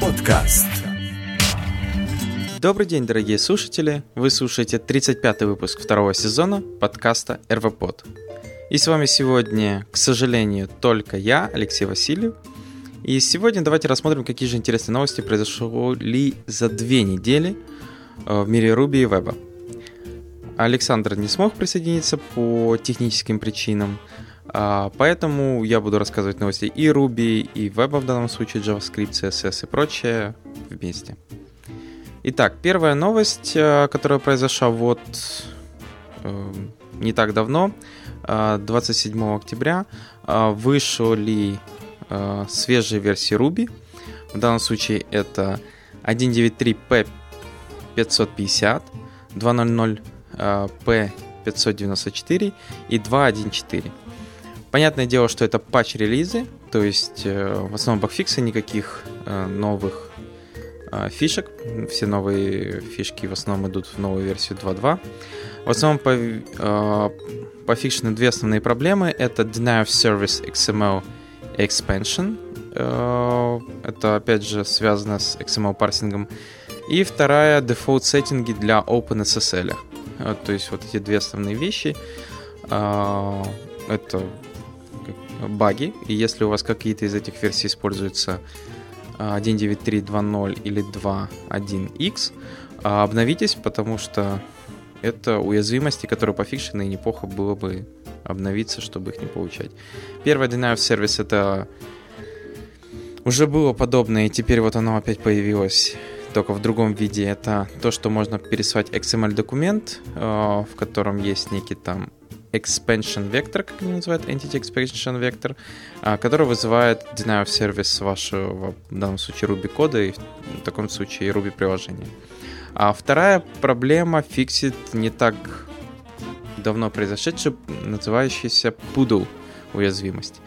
Подкаст. Добрый день, дорогие слушатели! Вы слушаете 35-й выпуск второго сезона подкаста РВПод. И с вами сегодня, к сожалению, только я, Алексей Васильев. И сегодня давайте рассмотрим, какие же интересные новости произошли за две недели э, в мире Руби и Веба. Александр не смог присоединиться по техническим причинам, а, поэтому я буду рассказывать новости и Ruby, и Web в данном случае, JavaScript, CSS и прочее вместе. Итак, первая новость, э, которая произошла вот э, не так давно, 27 э, октября, вышли свежие версии Ruby. В данном случае это 1.9.3p550, 2.0.0 p594 и 2.1.4. Понятное дело, что это патч-релизы, то есть э, в основном багфиксы, никаких э, новых э, фишек. Все новые фишки в основном идут в новую версию 2.2. В основном по, пофикшены две основные проблемы. Это Deny of Service XML Expansion. Это, опять же, связано с XML парсингом. И вторая Default сеттинги для OpenSSL. То есть вот эти две основные вещи. Это баги, и если у вас какие-то из этих версий используются 1.9.3.2.0 или 2.1x, а, обновитесь, потому что это уязвимости, которые пофикшены, и неплохо было бы обновиться, чтобы их не получать. Первое Deny of Service это уже было подобное, и теперь вот оно опять появилось только в другом виде. Это то, что можно пересылать XML-документ, а, в котором есть некий там expansion vector, как они называют, entity expansion vector, а, который вызывает deny of service вашего, в данном случае, Ruby кода и в таком случае Ruby приложения. А вторая проблема фиксит не так давно произошедшую, называющаяся Poodle уязвимость.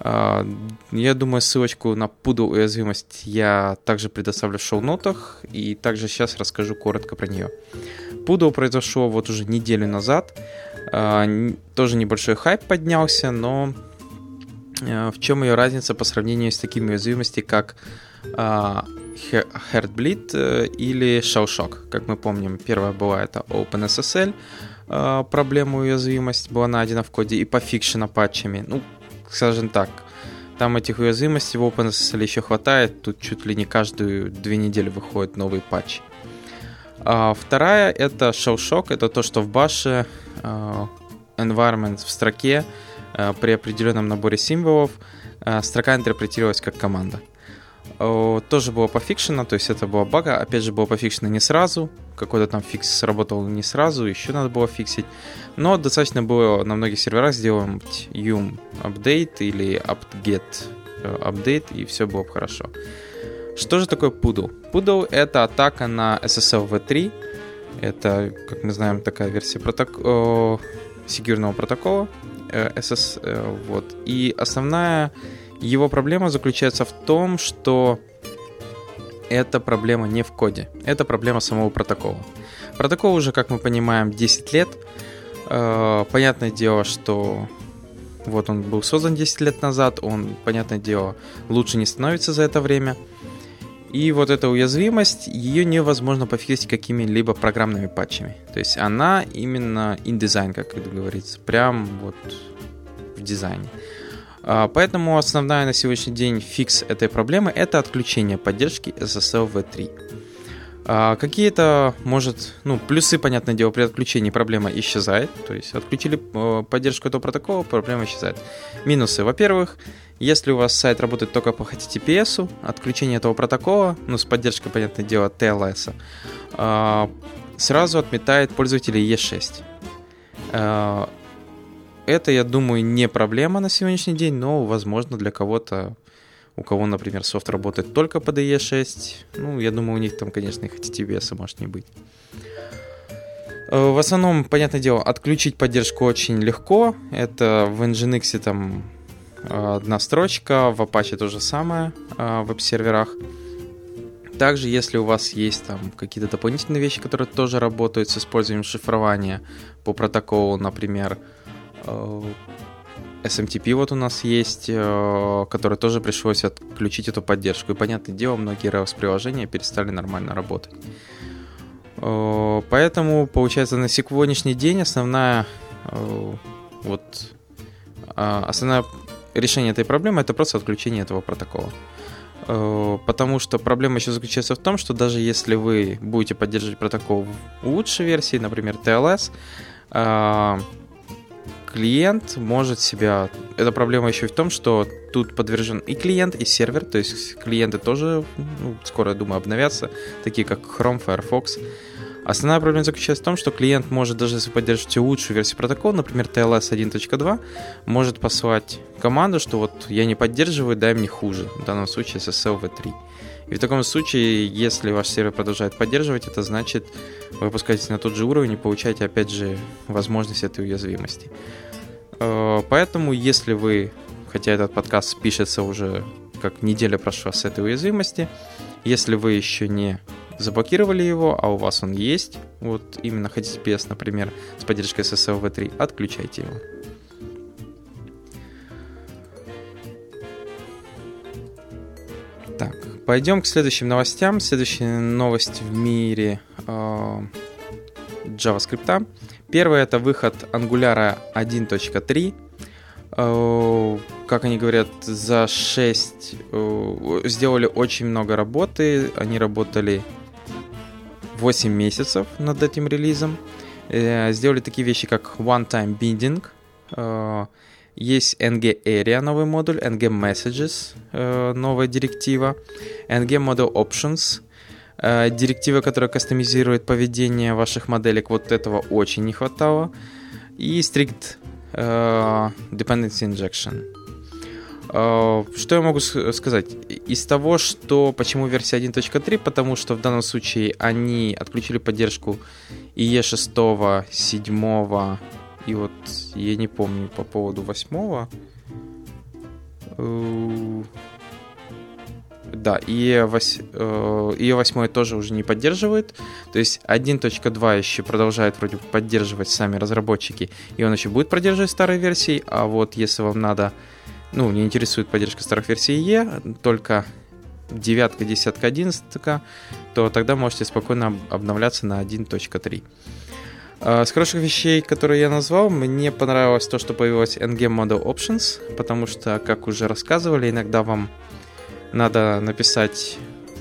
А, я думаю, ссылочку на Poodle уязвимость я также предоставлю в шоу-нотах, и также сейчас расскажу коротко про нее. Poodle произошло вот уже неделю назад, а, тоже небольшой хайп поднялся, но а, в чем ее разница по сравнению с такими уязвимостями, как Heartbleed э, или Shellshock? Как мы помним, первая была это OpenSSL, проблема уязвимость была найдена в коде и пофикшена патчами. Ну, скажем так, там этих уязвимостей в OpenSSL еще хватает, тут чуть ли не каждую две недели выходит новый патч. А вторая это Shellshock, это то, что в баше Э, environment в строке э, при определенном наборе символов строка интерпретировалась как команда. Тоже было пофикшено, то есть это была бага, опять же было пофикшено не сразу, какой-то там фикс сработал не сразу, еще надо было фиксить, но достаточно было на многих серверах сделать yum update или apt-get update, и все было бы хорошо. Что же такое Poodle? Poodle — это атака на SSL v3, это, как мы знаем, такая версия проток... секьюрного протокола SS. Э, э, вот. И основная его проблема заключается в том, что эта проблема не в коде. Это проблема самого протокола. Протокол уже, как мы понимаем, 10 лет. Э, понятное дело, что вот он был создан 10 лет назад, он, понятное дело, лучше не становится за это время. И вот эта уязвимость, ее невозможно пофиксить какими-либо программными патчами. То есть она именно in-design, как это говорится, прям вот в дизайне. А, поэтому основная на сегодняшний день фикс этой проблемы это отключение поддержки SSL v3. А, какие-то, может, ну, плюсы, понятное дело, при отключении проблема исчезает. То есть отключили э, поддержку этого протокола, проблема исчезает. Минусы, во-первых, если у вас сайт работает только по HTTPS, отключение этого протокола, ну, с поддержкой, понятное дело, TLS, а, сразу отметает пользователей E6. Это, я думаю, не проблема на сегодняшний день, но, возможно, для кого-то, у кого, например, софт работает только по DE6, ну, я думаю, у них там, конечно, и HTTPS может не быть. А, в основном, понятное дело, отключить поддержку очень легко. Это в Nginx там одна строчка, в Apache то же самое, а, в веб-серверах. Также, если у вас есть там какие-то дополнительные вещи, которые тоже работают с использованием шифрования по протоколу, например, э, SMTP вот у нас есть, э, который тоже пришлось отключить эту поддержку. И, понятное дело, многие REOS-приложения перестали нормально работать. Э, поэтому, получается, на сегодняшний день основная вот основное решение этой проблемы это просто отключение этого протокола. Э, потому что проблема еще заключается в том, что даже если вы будете поддерживать протокол в лучшей версии, например, TLS, э, клиент может себя... Эта проблема еще в том, что тут подвержен и клиент, и сервер, то есть клиенты тоже, ну, скоро, я думаю, обновятся, такие как Chrome, Firefox. Основная проблема заключается в том, что клиент может, даже если поддерживаете лучшую версию протокола, например, TLS 1.2, может послать команду, что вот я не поддерживаю, дай мне хуже, в данном случае SSL v3. И в таком случае, если ваш сервер продолжает поддерживать, это значит, вы опускаетесь на тот же уровень и получаете, опять же, возможность этой уязвимости. Э, поэтому, если вы, хотя этот подкаст пишется уже как неделя прошла с этой уязвимости, если вы еще не заблокировали его, а у вас он есть, вот именно HTTPS, например, с поддержкой SSL v3, отключайте его. Так, пойдем к следующим новостям. Следующая новость в мире э, JavaScript. Первая это выход Angular 1.3 Э, как они говорят, за 6 э, сделали очень много работы. Они работали 8 месяцев над этим релизом. Э, сделали такие вещи, как One-Time Binding. Есть NG Area новый модуль, NG Messages новая директива, NG Model Options, директива, которая кастомизирует поведение ваших моделек. Вот этого очень не хватало. И Strict uh, Dependency Injection. Uh, что я могу сказать? Из того, что почему версия 1.3, потому что в данном случае они отключили поддержку IE 6, 7 и вот я не помню по поводу 8. Да, и 8, и 8 тоже уже не поддерживает. То есть 1.2 еще продолжает вроде поддерживать сами разработчики, и он еще будет поддерживать старые версии. А вот если вам надо, ну, не интересует поддержка старых версий E, только 9, 10, 11, то тогда можете спокойно обновляться на 1.3. А, с хороших вещей, которые я назвал, мне понравилось то, что появилось NG Model Options, потому что, как уже рассказывали, иногда вам надо написать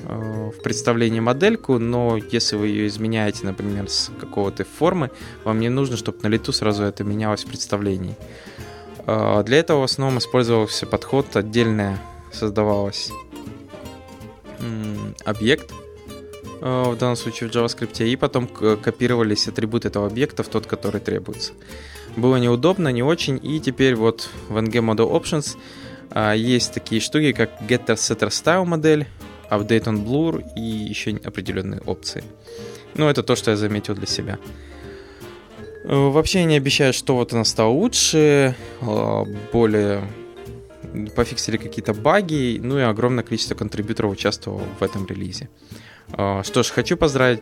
э, в представлении модельку, но если вы ее изменяете, например, с какого-то формы, вам не нужно, чтобы на лету сразу это менялось в представлении. Э, для этого в основном использовался подход, отдельное создавалось объект, э, в данном случае в JavaScript, и потом копировались атрибуты этого объекта в тот, который требуется. Было неудобно, не очень, и теперь вот в NG Model Options есть такие штуки, как Getter Setter Style модель, Update on Blur и еще определенные опции. Ну, это то, что я заметил для себя. Э, вообще не обещают, что вот она стала лучше, а, более пофиксили какие-то баги, ну и огромное количество контрибьюторов участвовало в этом релизе. А, что ж, хочу поздравить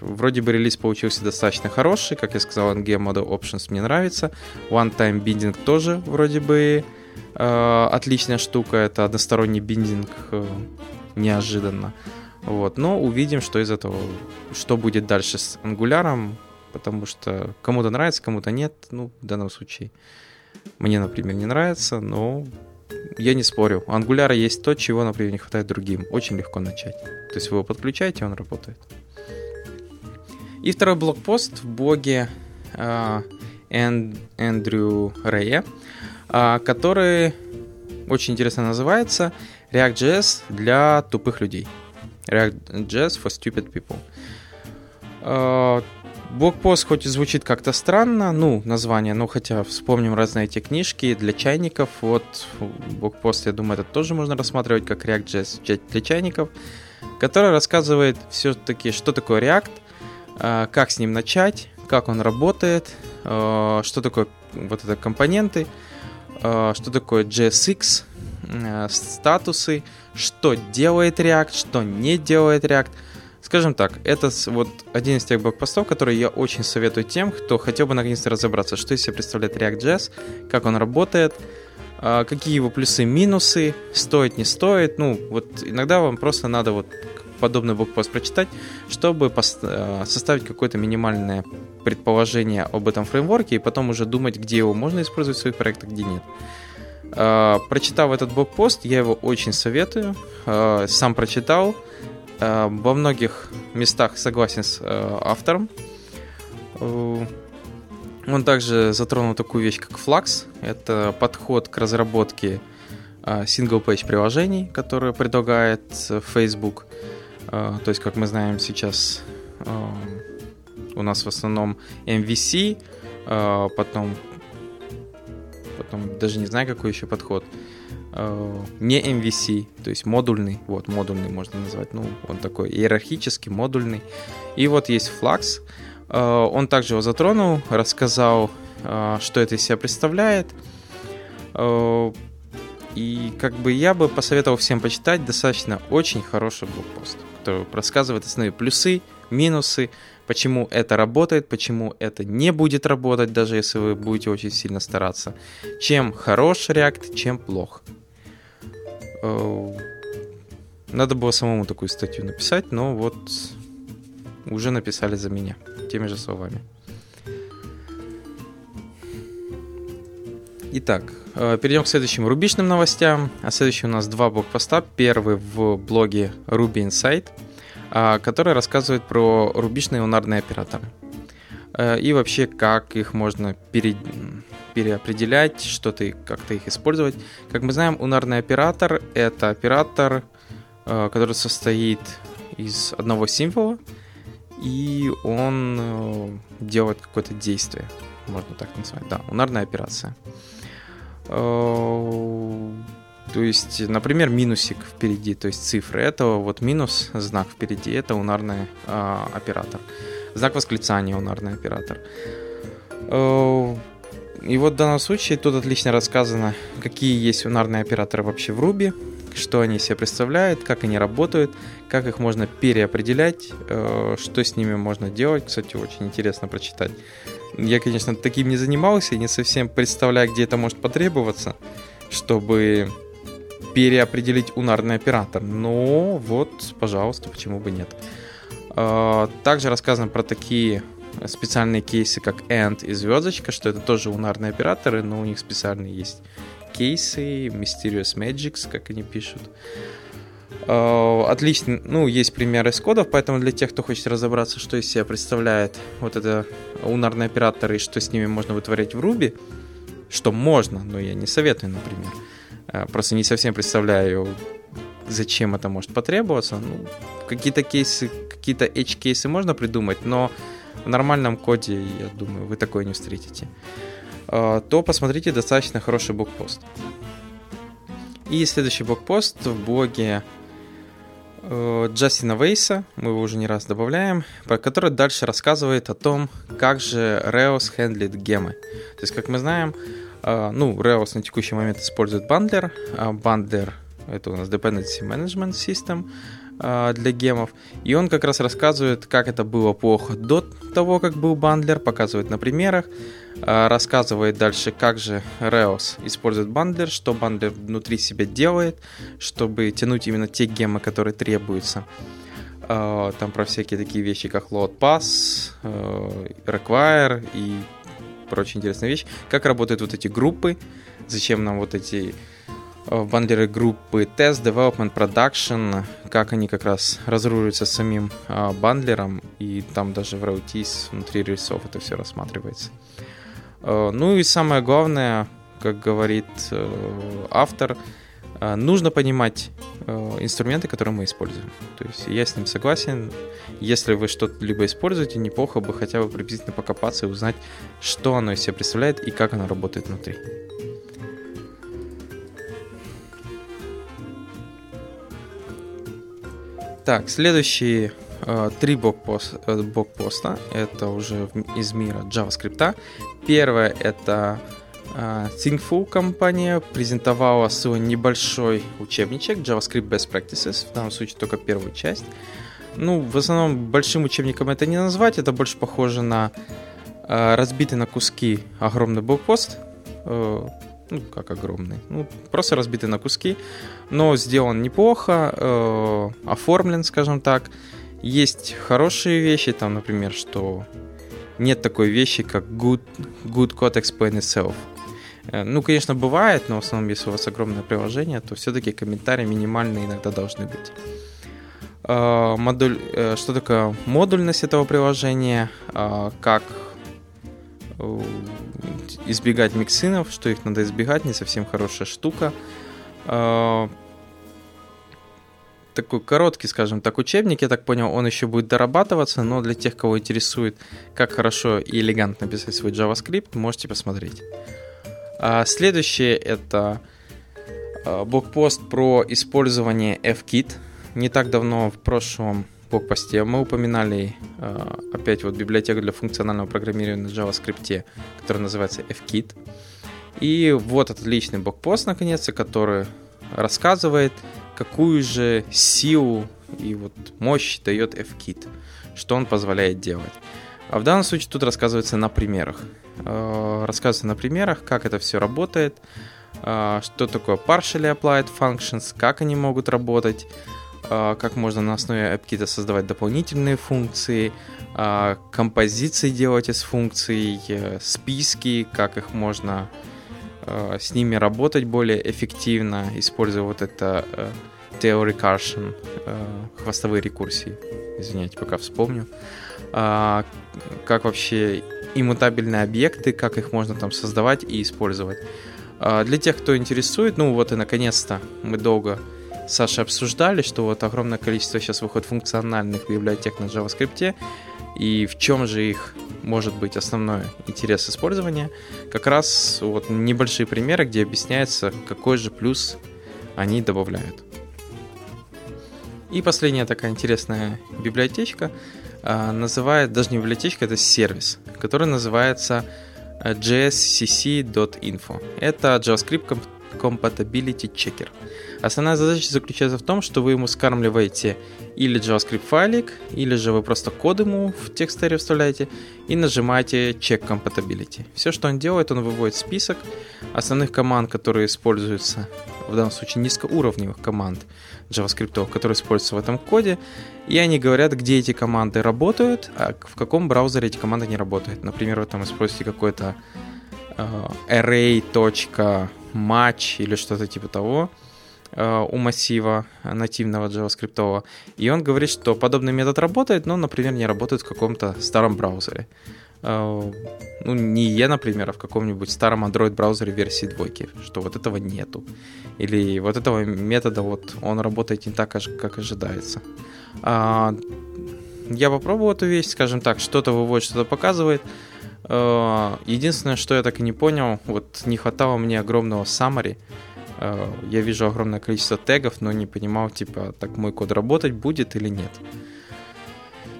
Вроде бы релиз получился достаточно хороший, как я сказал, NG Model Options мне нравится. One Time Binding тоже вроде бы Э, отличная штука, это односторонний биндинг э, неожиданно. Вот, но увидим, что из этого, что будет дальше с Angular, потому что кому-то нравится, кому-то нет. Ну, в данном случае мне, например, не нравится, но я не спорю. У Angular есть то, чего, например, не хватает другим. Очень легко начать. То есть вы его подключаете, он работает. И второй блокпост в блоге э, Эндрю Рэя. А, который очень интересно называется React.js для тупых людей. React.js for stupid people. А, блокпост хоть и звучит как-то странно, ну, название, но хотя вспомним разные эти книжки для чайников. Вот блокпост, я думаю, это тоже можно рассматривать как React.js для чайников, который рассказывает все-таки, что такое React, а, как с ним начать, как он работает, что такое вот это компоненты, что такое JSX, э, статусы, что делает React, что не делает React. Скажем так, это вот один из тех блокпостов, которые я очень советую тем, кто хотел бы наконец-то разобраться, что из себя представляет React.js, как он работает, а, какие его плюсы, минусы, стоит, не стоит. Ну, вот иногда вам просто надо вот подобный блокпост прочитать, чтобы а, составить какое-то минимальное предположение об этом фреймворке и потом уже думать, где его можно использовать в своих проектах, где нет. А, прочитав этот блокпост, я его очень советую. Сам прочитал. Во многих местах согласен с автором. Он также затронул такую вещь, как Flux. Это подход к разработке single-page приложений, которые предлагает Facebook. А, то есть, как мы знаем, сейчас а, у нас в основном MVC, потом, потом даже не знаю, какой еще подход. Не MVC, то есть модульный, вот, модульный можно назвать, ну, он такой иерархический, модульный. И вот есть Flux, Э, он также его затронул, рассказал, э, что это из себя представляет. Э, и как бы я бы посоветовал всем почитать достаточно очень хороший блокпост, который рассказывает основные плюсы, минусы, почему это работает, почему это не будет работать, даже если вы будете очень сильно стараться. Чем хорош React, чем плох. Надо было самому такую статью написать, но вот уже написали за меня теми же словами. Итак, э, перейдем к следующим рубичным новостям. А следующий у нас два блокпоста. Первый в блоге Ruby Insight, а, который рассказывает про рубичные унарные операторы. Э, и вообще, как их можно пере... переопределять, что-то как-то их использовать. Как мы знаем, унарный оператор — это оператор, э, который состоит из одного символа, и он делает какое-то действие, можно так назвать. Да, унарная операция. Э, то есть, например, минусик впереди, то есть цифры. Это вот минус, знак впереди, это унарный э, оператор. Знак восклицания унарный оператор. И вот в данном случае тут отлично рассказано, какие есть унарные операторы вообще в Ruby, что они себе представляют, как они работают, как их можно переопределять, э, что с ними можно делать. Кстати, очень интересно прочитать. Я, конечно, таким не занимался и не совсем представляю, где это может потребоваться, чтобы переопределить унарный оператор. Но вот, пожалуйста, почему бы нет. Э, также рассказано про такие специальные кейсы, как AND и звездочка, что это тоже унарные операторы, но у них специальные есть кейсы, Mysterious Magics, как они пишут. Uh, отлично, ну, есть примеры из кодов, поэтому для тех, кто хочет разобраться, что из себя представляет вот это унарные операторы и что с ними можно вытворять в Ruby, что можно, но я не советую, например. Uh, просто не совсем представляю, зачем это может потребоваться. Ну, какие-то кейсы, какие-то edge-кейсы можно придумать, но в нормальном коде, я думаю, вы такое не встретите. А, то посмотрите достаточно хороший блокпост. И следующий блокпост в блоге э, Джастина Вейса, мы его уже не раз добавляем, который дальше рассказывает о том, как же Reos хендлит гемы. То есть, как мы знаем, э, ну, Reos на текущий момент использует бандлер, бандлер это у нас Dependency Management System, для гемов. И он как раз рассказывает, как это было плохо до того, как был бандлер, показывает на примерах, а, рассказывает дальше, как же Reos использует бандлер, что бандлер внутри себя делает, чтобы тянуть именно те гемы, которые требуются. А, там про всякие такие вещи, как load pass, require и прочие интересные вещи. Как работают вот эти группы, зачем нам вот эти бандлеры группы Test, Development, Production, как они как раз разруливаются самим а, бандлером, и там даже в RauTis внутри рельсов это все рассматривается. А, ну и самое главное, как говорит автор, нужно понимать инструменты, которые мы используем. То есть я с ним согласен. Если вы что-то либо используете, неплохо бы хотя бы приблизительно покопаться и узнать, что оно из себя представляет и как оно работает внутри. Так, следующие э, три блокпоста, э, блокпоста это уже из мира JavaScript. Первое это Thinkful компания презентовала свой небольшой учебничек JavaScript Best Practices, в данном случае только первую часть. Ну, в основном большим учебником это не назвать, это больше похоже на э, разбитый на куски огромный блокпост. Э, ну, как огромный. Ну, просто разбитый на куски, но сделан неплохо, э, оформлен, скажем так. Есть хорошие вещи, там, например, что нет такой вещи, как good, good code explain itself. Э, ну, конечно, бывает, но в основном, если у вас огромное приложение, то все-таки комментарии минимальные иногда должны быть. Э, модуль, э, что такое модульность этого приложения, как избегать миксинов, что их надо избегать, не совсем хорошая штука. Такой короткий, скажем так, учебник, я так понял, он еще будет дорабатываться, но для тех, кого интересует, как хорошо и элегантно писать свой JavaScript, можете посмотреть. А следующее это а, блокпост про использование FKit. Не так давно в прошлом блокпосте мы упоминали а, опять вот библиотеку для функционального программирования на JavaScript, которая называется FKit. И вот отличный блокпост, наконец-то, который рассказывает, какую же силу и вот мощь дает FKit, что он позволяет делать. А в данном случае тут рассказывается на примерах. Э, рассказывается на примерах, как это все работает, э, что такое partially applied functions, как они могут работать, э, как можно на основе AppKit создавать дополнительные функции, композиции делать из функций, списки, как их можно с ними работать более эффективно, используя вот это theory recursion, хвостовые рекурсии. Извиняйте, пока вспомню. Как вообще иммутабельные объекты, как их можно там создавать и использовать. А, для тех, кто интересует, ну вот и наконец-то мы долго Сашей обсуждали, что вот огромное количество сейчас выходит функциональных библиотек на JavaScript, и в чем же их может быть основной интерес использования, как раз вот небольшие примеры, где объясняется, какой же плюс они добавляют. И последняя такая интересная библиотечка а, называет, даже не библиотечка, это сервис, который называется э, jscc.info. Это JavaScript Compatibility Checker. Основная задача заключается в том, что вы ему скармливаете или JavaScript файлик, или же вы просто код ему в текстаре вставляете и нажимаете Check Compatibility. Все, что он делает, он выводит список основных команд, которые используются, в данном случае низкоуровневых команд, JavaScript, которые используются в этом коде, и они говорят, где эти команды работают, а в каком браузере эти команды не работают. Например, вы там используете какой-то uh, array.match или что-то типа того у массива нативного JavaScript. И он говорит, что подобный метод работает, но, например, не работает в каком-то старом браузере. Uh, ну, не я, например, а в каком-нибудь старом Android браузере версии двойки, что вот этого нету. Или вот этого метода вот он работает не так, как ожидается. А, я попробовал эту вещь, скажем так, что-то выводит, что-то показывает. А, единственное, что я так и не понял, вот не хватало мне огромного summary. А, я вижу огромное количество тегов, но не понимал, типа, так мой код работать будет или нет.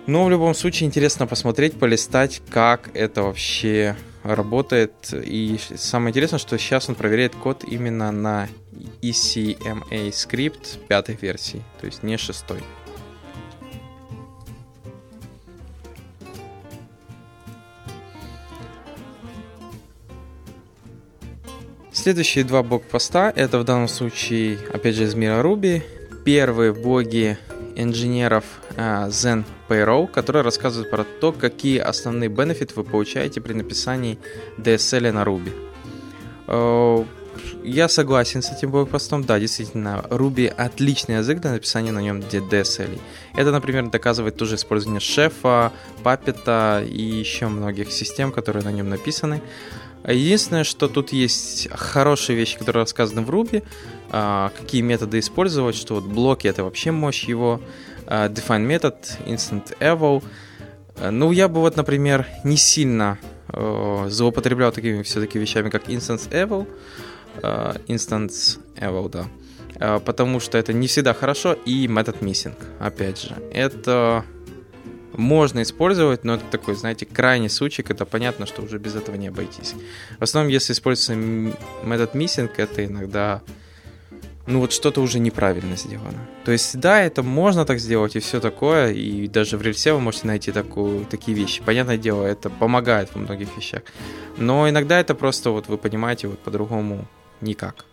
Но в любом случае интересно посмотреть, полистать, как это вообще работает. И самое интересное, что сейчас он проверяет код именно на ECMA скрипт пятой версии, то есть не шестой. Следующие два блокпоста, это в данном случае, опять же, из мира Ruby. Первые боги инженеров uh, Zen Payroll, которые рассказывают про то, какие основные бенефиты вы получаете при написании DSL на Ruby. Uh, я согласен с этим блокпостом. Да, действительно, Ruby отличный язык для написания на нем DSL. Это, например, доказывает тоже использование шефа, папета и еще многих систем, которые на нем написаны. Единственное, что тут есть хорошие вещи, которые рассказаны в Ruby, а, какие методы использовать, что вот блоки это вообще мощь его, а, define метод, instant eval. Ну, я бы вот, например, не сильно э, злоупотреблял такими все-таки вещами, как instance eval, instance eval, да, потому что это не всегда хорошо, и метод missing, опять же. Это можно использовать, но это такой, знаете, крайний случай, это понятно, что уже без этого не обойтись. В основном, если используется метод миссинг, это иногда ну вот что-то уже неправильно сделано. То есть, да, это можно так сделать и все такое, и даже в рельсе вы можете найти такую, такие вещи. Понятное дело, это помогает во многих вещах. Но иногда это просто, вот вы понимаете, вот по-другому никак.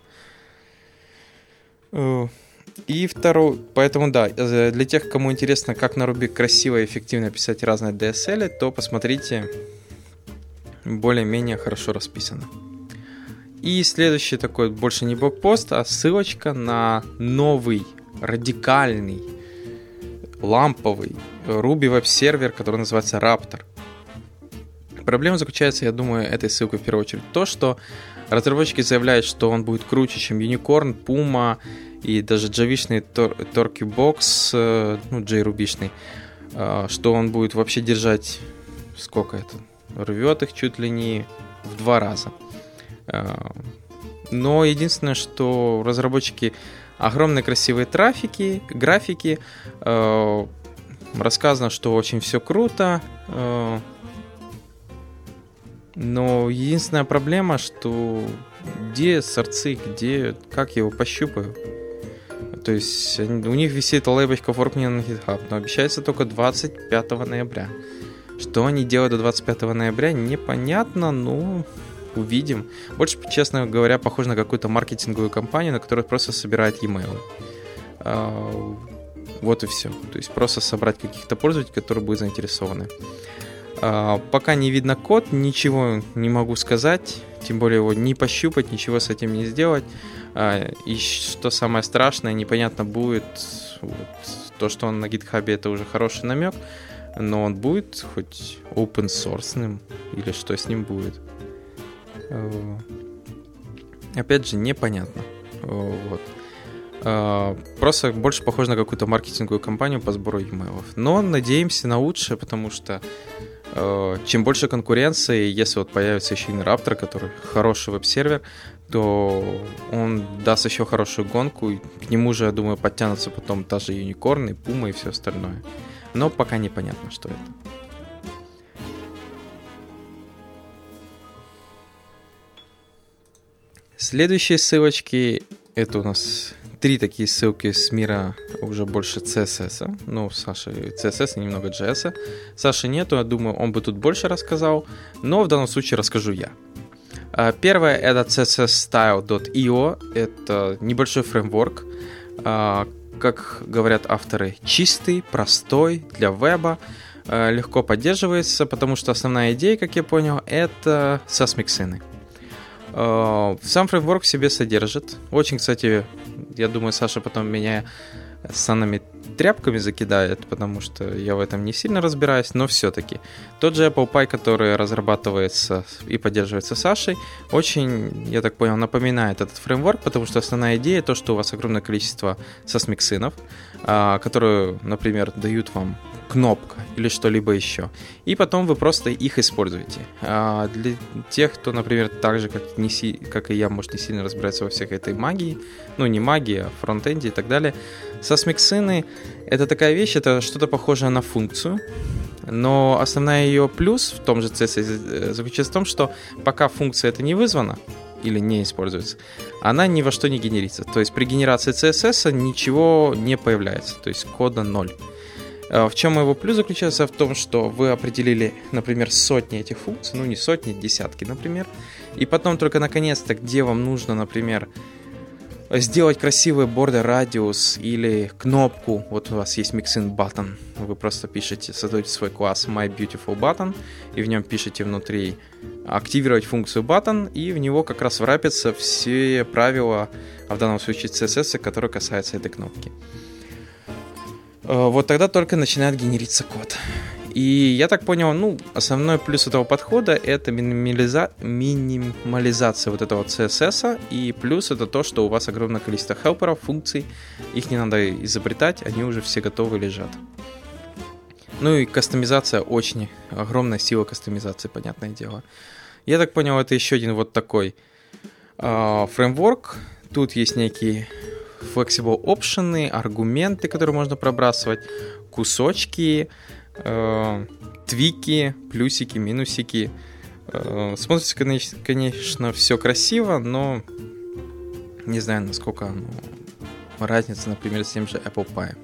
И второй, поэтому да, э, для тех, кому интересно, как на Ruby красиво и эффективно писать разные DSL, то посмотрите, более-менее хорошо расписано. И следующий такой, больше не блокпост, а ссылочка на новый, радикальный, ламповый Ruby веб-сервер, который называется Raptor. Проблема заключается, я думаю, этой ссылкой в первую очередь, то, что разработчики заявляют, что он будет круче, чем Unicorn, Puma и даже джавишный Torque Box, э, ну, JRubishный, э, что он будет вообще держать, сколько это, рвет их чуть ли не в два раза. Э, но единственное, что разработчики огромные красивые трафики, графики, рассказано, что очень все круто, но единственная проблема, что где сорцы, где, как я его пощупаю. То есть у них висит лейбочка Workman на GitHub, но обещается только 25 ноября. Что они делают до 25 ноября, непонятно, но увидим. Больше, честно говоря, похоже на какую-то маркетинговую компанию, на которая просто собирает e-mail. А, вот и все. То есть просто собрать каких-то пользователей, которые будут заинтересованы. А, пока не видно код, ничего не могу сказать, тем более его не пощупать, ничего с этим не сделать. А, и что самое страшное, непонятно будет, вот, то, что он на GitHub, это уже хороший намек, но он будет хоть open source или что с ним будет. Э, опять же, непонятно. Вот. Просто больше похоже на какую-то маркетинговую компанию по сбору e-mail. Но надеемся на лучшее, потому что чем больше конкуренции, если вот появится еще и Raptor, который хороший веб-сервер, то он даст еще хорошую гонку, и к нему же, я думаю, подтянутся потом даже Unicorn, и Puma и все остальное. Но пока непонятно, что это. Следующие ссылочки, это у нас три такие ссылки с мира уже больше CSS. Ну, Саша CSS, немного JS. Саши нету, я думаю, он бы тут больше рассказал, но в данном случае расскажу я. А, первое это cssstyle.io, это небольшой фреймворк, а, как говорят авторы, чистый, простой для веба, а, легко поддерживается, потому что основная идея, как я понял, это сасмиксины. Сам фреймворк в себе содержит. Очень, кстати, я думаю, Саша потом меня санными тряпками закидает, потому что я в этом не сильно разбираюсь, но все-таки. Тот же Apple Pie, который разрабатывается и поддерживается Сашей, очень, я так понял, напоминает этот фреймворк, потому что основная идея то, что у вас огромное количество сосмиксинов, а, которые, например, дают вам кнопка или что-либо еще. И потом вы просто их используете. А для тех, кто, например, так же, как, не си, как и я, может не сильно разбирается во всех этой магии, ну не магии, а фронтенде и так далее, сосмиксины — это такая вещь, это что-то похожее на функцию, но основная ее плюс в том же CSS заключается в том, что пока функция это не вызвана, или не используется, она ни во что не генерится. То есть при генерации CSS ничего не появляется, то есть кода 0. А, в чем его плюс заключается? В том, что вы определили, например, сотни этих функций, ну не сотни, десятки, например, и потом только наконец-то, где вам нужно, например, сделать красивый border radius или кнопку, вот у вас есть mixin button, вы просто пишете, создаете свой класс my beautiful button, и в нем пишете внутри активировать функцию button, и в него как раз врапятся все правила, а в данном случае CSS, которые касаются этой кнопки. Э, вот тогда только начинает генериться код. И я так понял, ну, основной плюс этого подхода это минимализа... минимализация вот этого CSS, и плюс это то, что у вас огромное количество хелперов, функций, их не надо изобретать, они уже все готовы лежат. Ну и кастомизация очень, огромная сила кастомизации, понятное дело. Я так понял, это еще один вот такой э, фреймворк. Тут есть некие flexible опшены, аргументы, которые можно пробрасывать, кусочки, э, твики, плюсики, минусики. Э, смотрится, конечно, все красиво, но не знаю, насколько оно разница, например, с тем же Apple Pie.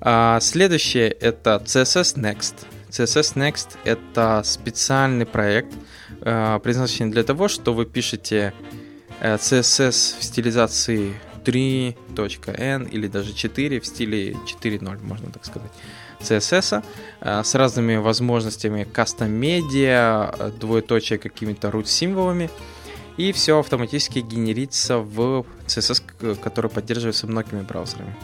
А, следующее это CSS Next. CSS Next это специальный проект, э, предназначенный для того, что вы пишете CSS в стилизации 3.n или даже 4 в стиле 4.0, можно так сказать. CSS э, с разными возможностями кастом медиа, двоеточие какими-то root символами и все автоматически генерится в CSS, который поддерживается многими браузерами.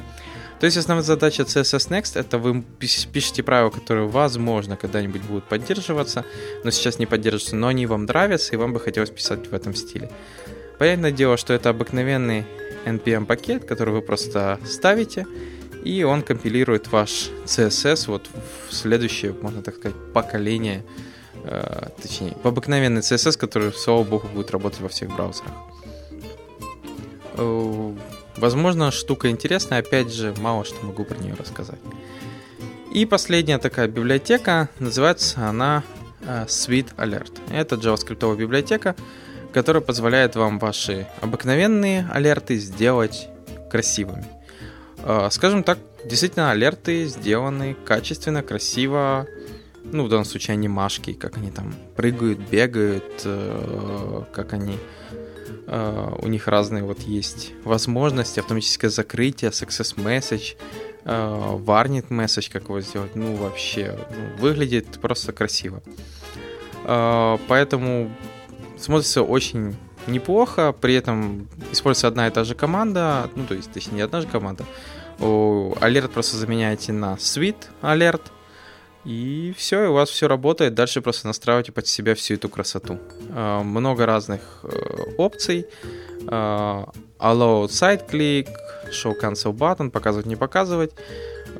То есть основная задача CSS Next это вы пишете правила, которые возможно когда-нибудь будут поддерживаться, но сейчас не поддерживаются, но они вам нравятся и вам бы хотелось писать в этом стиле. Понятное дело, что это обыкновенный npm пакет, который вы просто ставите, и он компилирует ваш CSS вот в следующее, можно так сказать, поколение, э, точнее, в обыкновенный CSS, который, слава богу, будет работать во всех браузерах. Э, возможно, штука интересная, опять же, мало что могу про нее рассказать. И последняя такая библиотека, называется она э, Sweet Alert. Это JavaScript библиотека, которая позволяет вам ваши обыкновенные алерты сделать красивыми. Э, скажем так, действительно, алерты сделаны качественно, красиво, ну, в данном случае анимашки, как они там прыгают, бегают, как они Uh, у них разные вот есть возможности, автоматическое закрытие, success message, uh, warning message, как его сделать, ну вообще, ну, выглядит просто красиво. Uh, поэтому смотрится очень неплохо, при этом используется одна и та же команда, ну то есть, точнее, не одна же команда. Алерт просто заменяете на Sweet Alert, и все, и у вас все работает. Дальше просто настраивайте под себя всю эту красоту. А, много разных э, опций. А, allow side click, show cancel button, показывать, не показывать.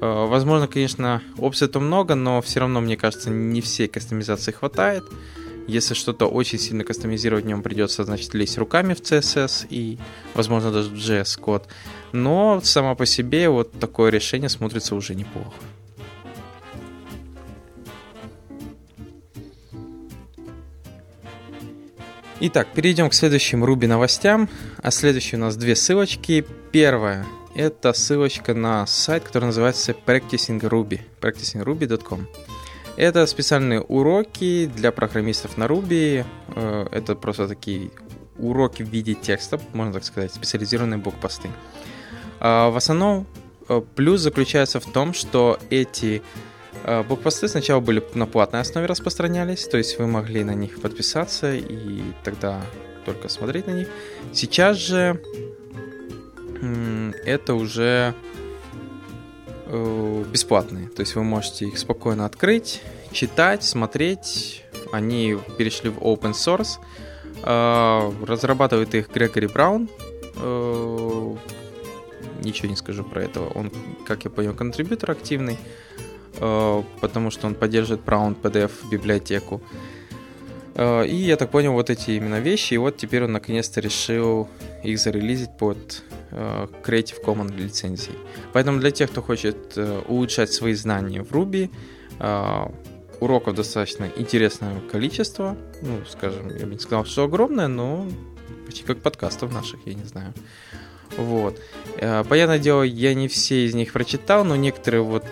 Возможно, конечно, опций-то много, но все равно, мне кажется, не всей кастомизации хватает. Если что-то очень сильно кастомизировать в нем придется, значит, лезть руками в CSS и, возможно, даже в JS код. Но само по себе вот такое решение смотрится уже неплохо. Итак, перейдем к следующим Ruby новостям. А следующие у нас две ссылочки. Первая – это ссылочка на сайт, который называется Practicing Ruby, practicingruby.com. Это специальные уроки для программистов на Ruby. Э, это просто такие уроки в виде текста, можно так сказать, специализированные блокпосты. А в основном э, плюс заключается в том, что эти Э, блокпосты сначала были на платной основе распространялись, то есть вы могли на них подписаться и тогда только смотреть на них. Сейчас же это уже бесплатные, то есть вы можете их спокойно открыть, читать, смотреть. Они перешли в open source. Э, разрабатывает их Грегори Браун. Ничего не скажу про этого. Он, как я понял, контрибьютор активный. Э, потому что он поддерживает Brown PDF библиотеку. Э, и я так понял, вот эти именно вещи, и вот теперь он наконец-то решил их зарелизить под э, Creative Commons лицензией. Поэтому для тех, кто хочет улучшать свои знания в Ruby, уроков достаточно интересное количество. Ну, скажем, я бы не сказал, что огромное, но почти как подкастов наших, я не знаю. Вот. Э, понятное дело, я не все из них прочитал, но некоторые вот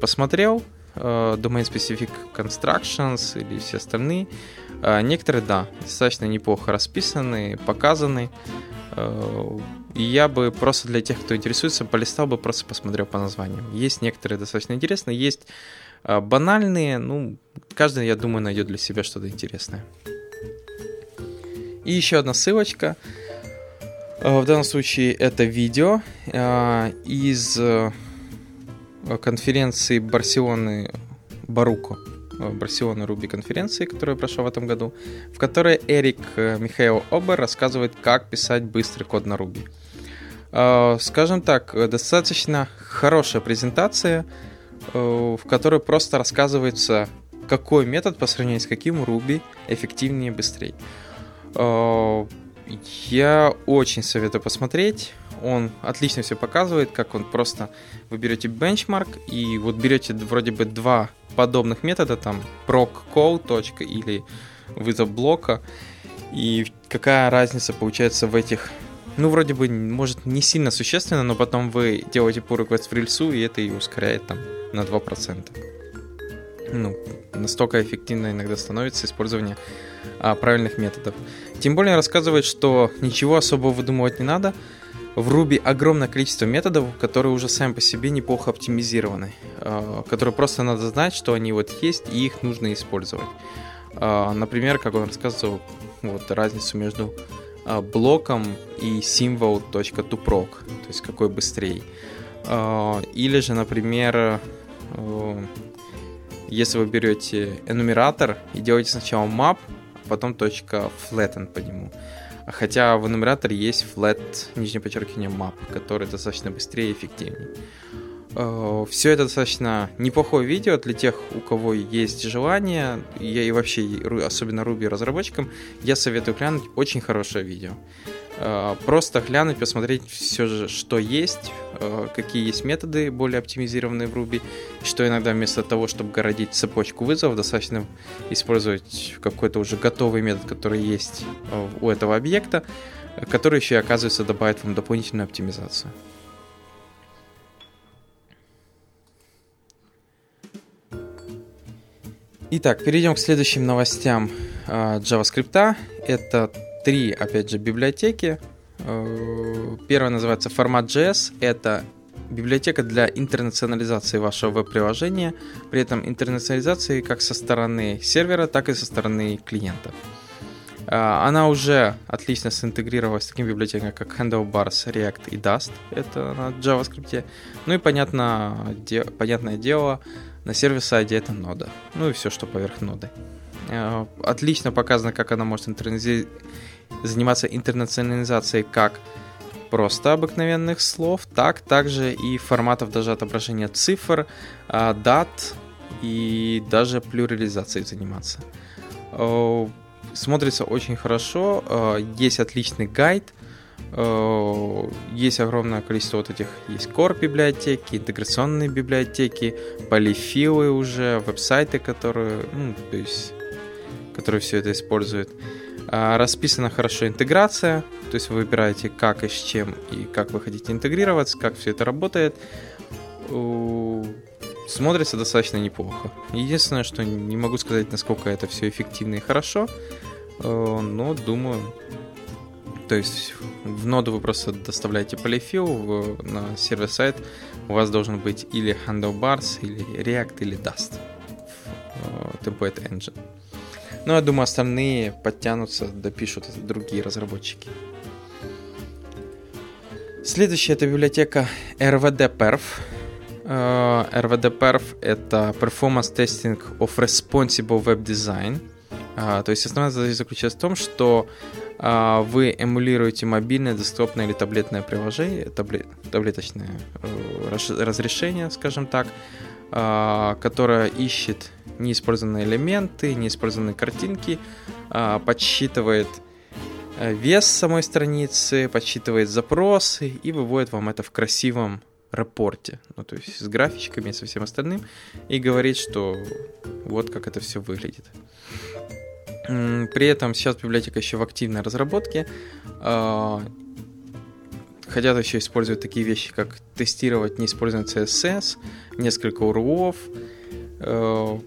посмотрел. Э, Domain Specific Constructions или все остальные. Э, некоторые, да, достаточно неплохо расписаны, показаны. И я бы просто для тех, кто интересуется, полистал бы, просто посмотрел по названиям. Есть некоторые достаточно интересные, есть банальные, ну, каждый, я думаю, найдет для себя что-то интересное. И еще одна ссылочка – Э, в данном случае это видео э, из э, конференции Барселоны Баруко. Барселона Руби конференции, которая прошла в этом году, в которой Эрик Михаил Обер рассказывает, как писать быстрый код на Руби. Скажем так, достаточно хорошая презентация, в которой просто рассказывается, какой метод по сравнению с каким Руби эффективнее и быстрее. Я очень советую посмотреть. Он отлично все показывает, как он просто вы берете бенчмарк и вот берете вроде бы два подобных метода, там proccall точка или вызов блока, и какая разница получается в этих ну, вроде бы, может, не сильно существенно, но потом вы делаете pull request в рельсу, и это и ускоряет там на 2%. Ну, настолько эффективно иногда становится использование а, правильных методов. Тем более рассказывает, что ничего особо выдумывать не надо. В Ruby огромное количество методов, которые уже сами по себе неплохо оптимизированы, а, которые просто надо знать, что они вот есть, и их нужно использовать. А, например, как он рассказывал, вот разницу между а, блоком и symbol.toprog, то есть какой быстрее. Или же, например, если вы берете энумератор и делаете сначала map, а потом flatten по нему. Хотя в энумераторе есть flat, нижнее подчеркивание map, который достаточно быстрее и эффективнее. Э, Все это достаточно неплохое видео для тех, у кого есть желание, я и вообще, особенно Ruby разработчикам, я советую глянуть очень хорошее видео. Э, просто глянуть, посмотреть все же, что есть, э, какие есть методы более оптимизированные в Ruby, что иногда вместо того, чтобы городить цепочку вызовов, достаточно использовать какой-то уже готовый метод, который есть у этого объекта, который еще, оказывается, добавит вам дополнительную оптимизацию. Итак, перейдем к следующим новостям э, JavaScript. Это три, опять же, библиотеки. Э, первая называется Format.js. Это библиотека для интернационализации вашего веб-приложения. При этом интернационализации как со стороны сервера, так и со стороны клиента. Э, она уже отлично синтегрировалась с такими библиотеками, как Handlebars, React и Dust. Это на JavaScript. Ну и понятно, де, понятное дело, на сервис-сайде это нода. Ну и все, что поверх ноды. Э, отлично показано, как она может интернази... заниматься интернационализацией как просто обыкновенных слов, так также и форматов даже отображения цифр, э, дат и даже плюрализацией заниматься. Э, смотрится очень хорошо, есть отличный гайд, Э, есть огромное количество вот этих, есть core библиотеки, интеграционные библиотеки, полифилы уже, веб-сайты, которые, ну, то есть, которые все это используют. А, расписана хорошо интеграция, то есть вы выбираете как и с чем и как вы хотите интегрироваться, как все это работает. Смотрится достаточно неплохо. Единственное, что не могу сказать, насколько это все эффективно и хорошо, э, но думаю, то есть в ноду вы просто доставляете полифил на сервер-сайт. У вас должен быть или Handlebars, или React, или Dust в э, Template Engine. Но ну, я думаю, остальные подтянутся, допишут другие разработчики. Следующая это библиотека RVD-Perf. Э, RVD-Perf это Performance Testing of Responsible Web Design. Uh, то есть основная задача заключается в том, что вы эмулируете мобильное, десктопное или таблетное приложение, таблет, таблеточное э, разрешение, скажем так, а, которое ищет неиспользованные элементы, неиспользованные картинки, а, подсчитывает э, вес самой страницы, подсчитывает запросы и выводит вам это в красивом рапорте, ну то есть с графичками и со всем остальным, и говорит, что вот как это все выглядит. При этом сейчас библиотека еще в активной разработке. А, хотят еще использовать такие вещи, как тестировать неиспользованный CSS, несколько URL, э,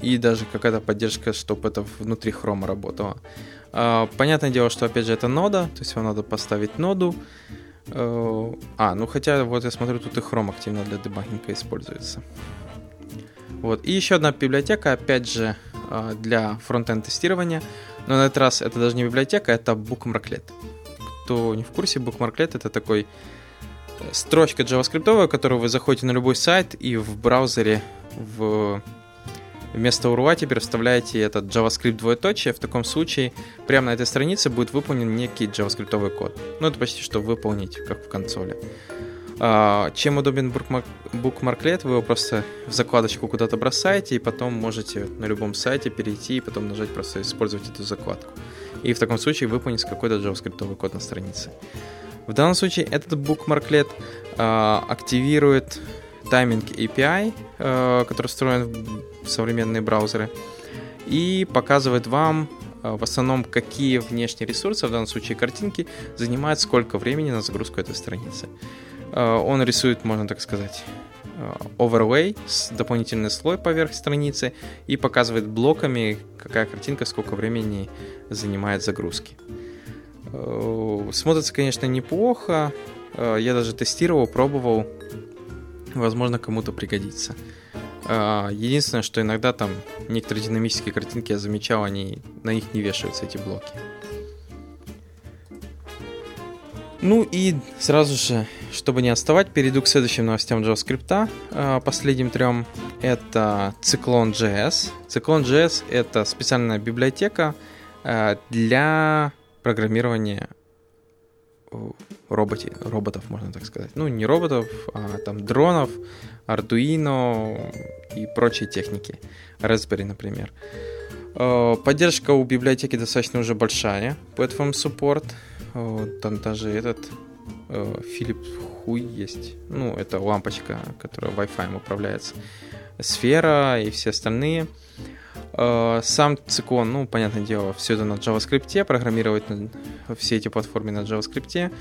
и даже какая-то поддержка, чтобы это внутри хрома работало. А, понятное дело, что опять же это нода, то есть вам надо поставить ноду. Э, а, ну хотя вот я смотрю, тут и хром активно для дебагинга используется. Вот. И еще одна библиотека, опять же, а, для фронтенд тестирования. Но на этот раз это даже не библиотека, это Bookmarklet. Кто не в курсе, Bookmarklet это такой э, строчка JavaScript, которую вы заходите на любой сайт и в браузере в вместо URL теперь вставляете этот JavaScript двоеточие. В таком случае прямо на этой странице будет выполнен некий JavaScript код. Ну, это почти что выполнить, как в консоли. А, чем удобен Bookmarklet, вы его просто в закладочку куда-то бросаете, и потом можете на любом сайте перейти и потом нажать просто использовать эту закладку. и в таком случае выполнить какой-то JavaScript код на странице. В данном случае этот bookmarklet э, активирует тайминг API, э, который встроен в современные браузеры, и показывает вам в основном, какие внешние ресурсы, в данном случае картинки, занимают сколько времени на загрузку этой страницы. Э, он рисует, можно так сказать, overlay, дополнительный слой поверх страницы и показывает блоками, какая картинка, сколько времени занимает загрузки. Смотрится, конечно, неплохо. Я даже тестировал, пробовал возможно, кому-то пригодится. Единственное, что иногда там некоторые динамические картинки я замечал, они на них не вешаются эти блоки. Ну и сразу же, чтобы не отставать, перейду к следующим новостям JavaScript, а, последним трем. Это Cyclone.js. Cyclone.js — это специальная библиотека а, для программирования роботе, роботов, можно так сказать. Ну, не роботов, а там дронов, Arduino и прочие техники. Raspberry, например. Э, поддержка у библиотеки достаточно уже большая. Platform Support. Э, там даже этот Philip э, Хуй есть. Ну, это лампочка, которая Wi-Fi управляется. Сфера и все остальные. Сам циклон, ну, понятное дело, все это на JavaScript, программировать все эти платформы на JavaScript.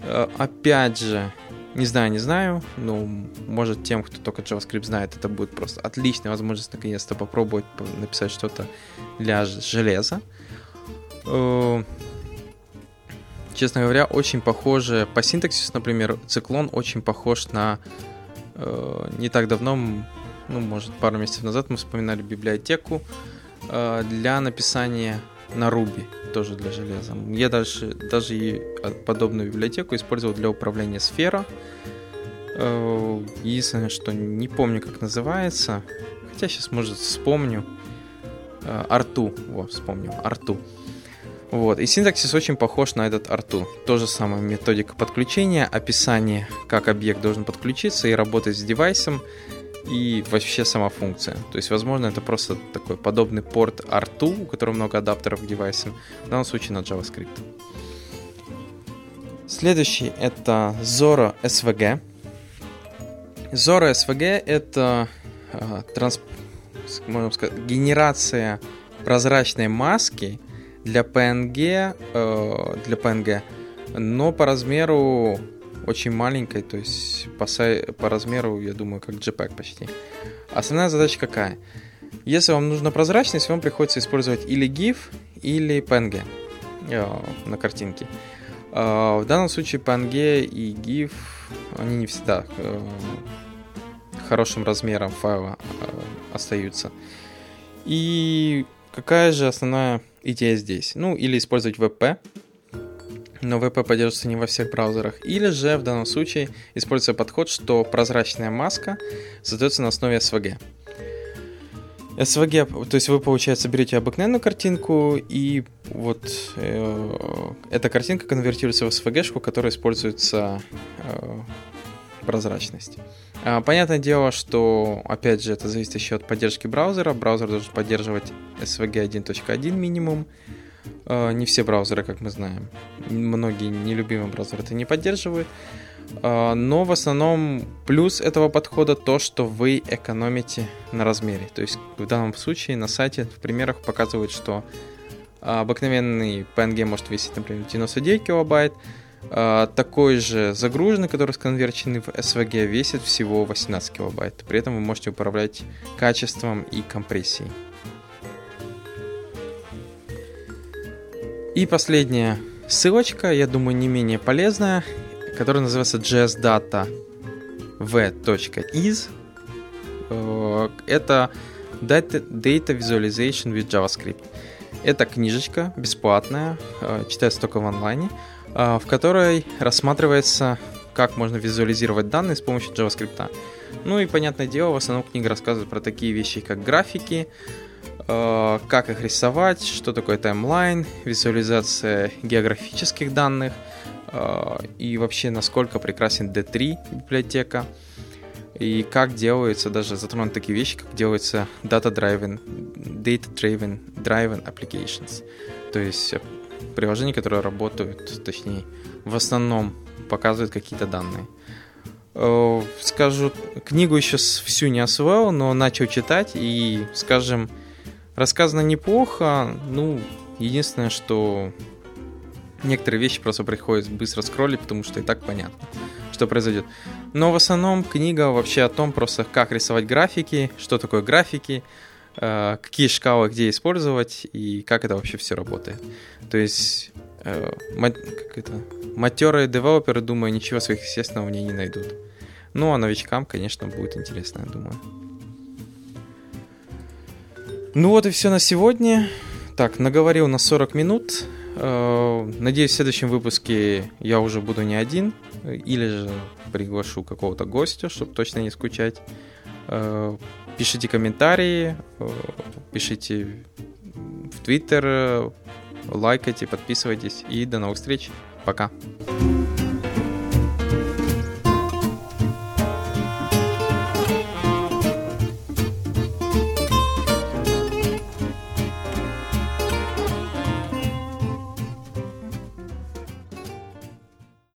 Э, опять же, не знаю, не знаю, но может тем, кто только JavaScript знает, это будет просто отличная возможность наконец-то попробовать написать что-то для железа. Э, честно говоря, очень похоже по синтаксису, например, циклон очень похож на э, не так давно, ну, может, пару месяцев назад мы вспоминали библиотеку для написания на Ruby тоже для железа. Я даже, даже и подобную библиотеку использовал для управления сфера. Э, единственное, что не помню, как называется. Хотя сейчас, может, вспомню. Э, арту. Вот, вспомнил. Арту. Вот. И синтаксис очень похож на этот арту. То же самое методика подключения, описание, как объект должен подключиться и работать с девайсом и вообще сама функция. То есть, возможно, это просто такой подобный порт R2, у которого много адаптеров к девайсам, в данном случае на JavaScript. Следующий это Zoro SVG. Zoro SVG это э, транс, можно сказать, генерация прозрачной маски для PNG, э, для PNG, но по размеру очень маленькой, то есть по, по размеру, я думаю, как JPEG почти. Основная задача какая? Если вам нужна прозрачность, вам приходится использовать или GIF, или PNG э, на картинке. Э, в данном случае PNG и GIF, они не всегда э, хорошим размером файла остаются. И какая же основная идея здесь? Ну, или использовать WebP, но VP поддерживается не во всех браузерах. Или же в данном случае используется подход, что прозрачная маска создается на основе SVG. SVG, то есть вы, получается, берете обыкновенную картинку, и вот э, эта картинка конвертируется в SVG, которая используется э, прозрачность. А, понятное дело, что, опять же, это зависит еще от поддержки браузера. Браузер должен поддерживать SVG 1.1 минимум, Э, не все браузеры, как мы знаем. Многие нелюбимые браузеры это не поддерживают. Э, но в основном плюс этого подхода то, что вы экономите на размере. То есть в данном случае на сайте в примерах показывают, что обыкновенный PNG может весить, например, 99 килобайт, такой же загруженный, который сконверченный в SVG, весит всего 18 килобайт. При этом вы можете управлять качеством и компрессией. И последняя ссылочка, я думаю, не менее полезная, которая называется jsdata.v.is. Э, это Data, Data Visualization with JavaScript. Это книжечка бесплатная, э, читается только в онлайне, в которой рассматривается, как можно визуализировать данные с помощью JavaScript. Ну и, понятное дело, в основном книга рассказывает про такие вещи, как графики, Э, как их рисовать, что такое таймлайн, визуализация географических данных э, и вообще насколько прекрасен D3 библиотека и как делается, даже затронут такие вещи, как делается data-driven, data-driven driven applications. То есть приложения, которые работают, точнее, в основном показывают какие-то данные. Э, скажу, книгу еще всю не освоил, но начал читать и, скажем, рассказано неплохо. Ну, единственное, что некоторые вещи просто приходится быстро скроллить, потому что и так понятно, что произойдет. Но в основном книга вообще о том просто, как рисовать графики, что такое графики, какие шкалы где использовать и как это вообще все работает. То есть э, как это, матерые девелоперы, думаю, ничего сверхъестественного в ней не найдут. Ну, а новичкам, конечно, будет интересно, я думаю. Ну вот и все на сегодня. Так, наговорил на 40 минут. Э, надеюсь, в следующем выпуске я уже буду не один, или же приглашу какого-то гостя, чтобы точно не скучать. Э, пишите комментарии, э, пишите в Твиттер, лайкайте, подписывайтесь и до новых встреч. Пока. thank you